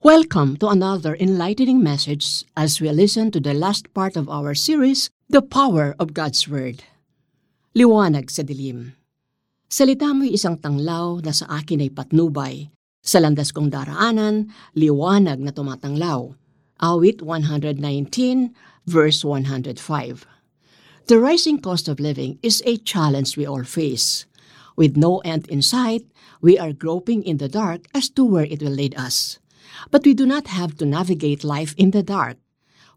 Welcome to another enlightening message as we listen to the last part of our series, The Power of God's Word. Liwanag sa dilim. Salita mo'y isang tanglaw na sa akin ay patnubay. Sa landas kong daraanan, liwanag na tumatanglaw. Awit 119, verse 105. The rising cost of living is a challenge we all face. With no end in sight, we are groping in the dark as to where it will lead us. But we do not have to navigate life in the dark.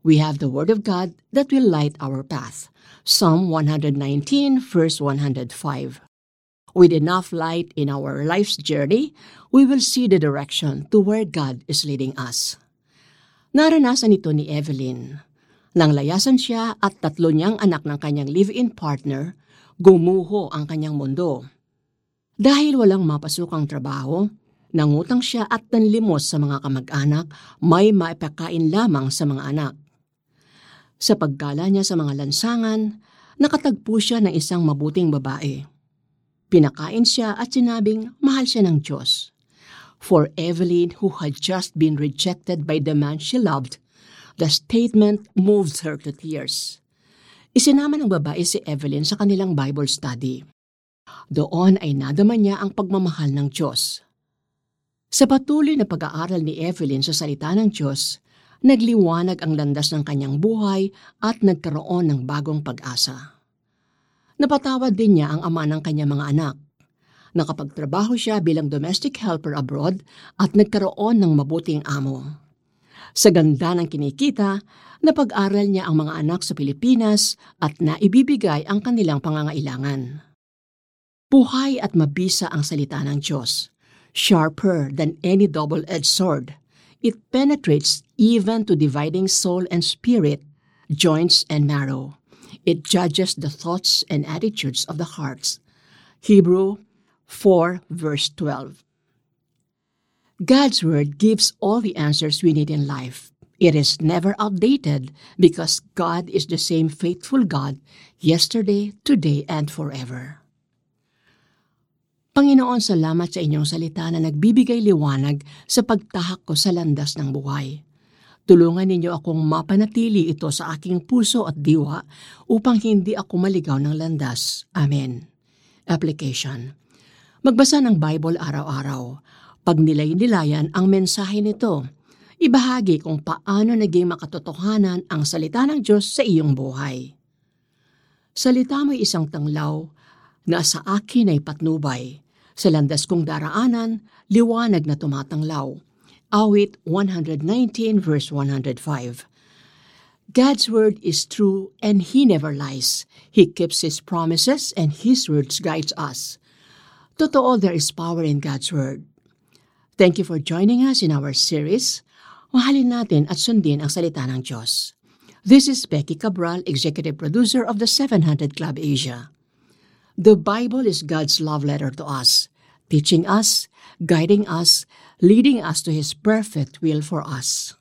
We have the Word of God that will light our path. Psalm 119, verse 105. With enough light in our life's journey, we will see the direction to where God is leading us. Naranasan ito ni Evelyn. Nang layasan siya at tatlo niyang anak ng kanyang live-in partner, gumuho ang kanyang mundo. Dahil walang mapasukang trabaho, Nangutang siya at nanlimos sa mga kamag-anak, may maipakain lamang sa mga anak. Sa paggala niya sa mga lansangan, nakatagpo siya ng isang mabuting babae. Pinakain siya at sinabing mahal siya ng Diyos. For Evelyn, who had just been rejected by the man she loved, the statement moved her to tears. Isinama ng babae si Evelyn sa kanilang Bible study. Doon ay nadama niya ang pagmamahal ng Diyos. Sa patuloy na pag-aaral ni Evelyn sa salita ng Diyos, nagliwanag ang landas ng kanyang buhay at nagkaroon ng bagong pag-asa. Napatawad din niya ang ama ng kanyang mga anak. Nakapagtrabaho siya bilang domestic helper abroad at nagkaroon ng mabuting amo. Sa ganda ng kinikita, napag-aral niya ang mga anak sa Pilipinas at naibibigay ang kanilang pangangailangan. Buhay at mabisa ang salita ng Diyos sharper than any double-edged sword. It penetrates even to dividing soul and spirit, joints and marrow. It judges the thoughts and attitudes of the hearts. Hebrew 4 verse 12. God's Word gives all the answers we need in life. It is never outdated because God is the same faithful God yesterday, today, and forever. Panginoon, salamat sa inyong salita na nagbibigay liwanag sa pagtahak ko sa landas ng buhay. Tulungan ninyo akong mapanatili ito sa aking puso at diwa upang hindi ako maligaw ng landas. Amen. Application Magbasa ng Bible araw-araw. Pag nilay-nilayan ang mensahe nito, ibahagi kung paano naging makatotohanan ang salita ng Diyos sa iyong buhay. Salita mo isang tanglaw na sa akin ay patnubay sa landas kong daraanan, liwanag na tumatanglaw. Awit 119 verse 105. God's word is true and He never lies. He keeps His promises and His words guides us. Totoo, there is power in God's word. Thank you for joining us in our series. Mahalin natin at sundin ang salita ng Diyos. This is Becky Cabral, Executive Producer of the 700 Club Asia. The Bible is God's love letter to us, teaching us, guiding us, leading us to His perfect will for us.